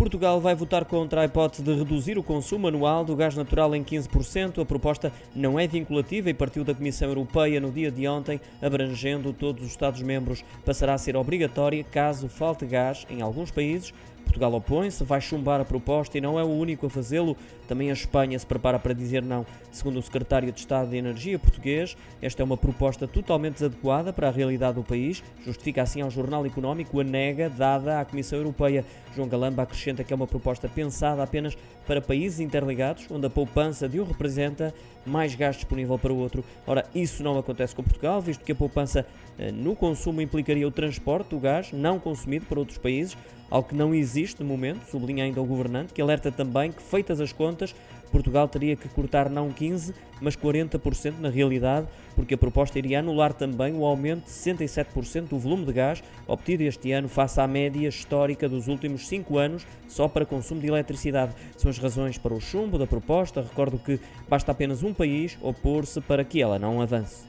Portugal vai votar contra a hipótese de reduzir o consumo anual do gás natural em 15%. A proposta não é vinculativa e partiu da Comissão Europeia no dia de ontem, abrangendo todos os Estados-membros. Passará a ser obrigatória caso falte gás em alguns países Portugal opõe-se, vai chumbar a proposta e não é o único a fazê-lo. Também a Espanha se prepara para dizer não. Segundo o secretário de Estado de Energia português, esta é uma proposta totalmente desadequada para a realidade do país. Justifica assim ao Jornal Económico a nega dada à Comissão Europeia. João Galamba acrescenta que é uma proposta pensada apenas para países interligados, onde a poupança de um representa mais gás disponível para o outro. Ora, isso não acontece com Portugal, visto que a poupança eh, no consumo implicaria o transporte do gás não consumido para outros países, algo que não existe no momento, sublinha ainda o governante, que alerta também que, feitas as contas, Portugal teria que cortar não 15%, mas 40% na realidade, porque a proposta iria anular também o aumento de 67% do volume de gás obtido este ano face à média histórica dos últimos 5 anos só para consumo de eletricidade. São as razões para o chumbo da proposta. Recordo que basta apenas um país opor-se para que ela não avance.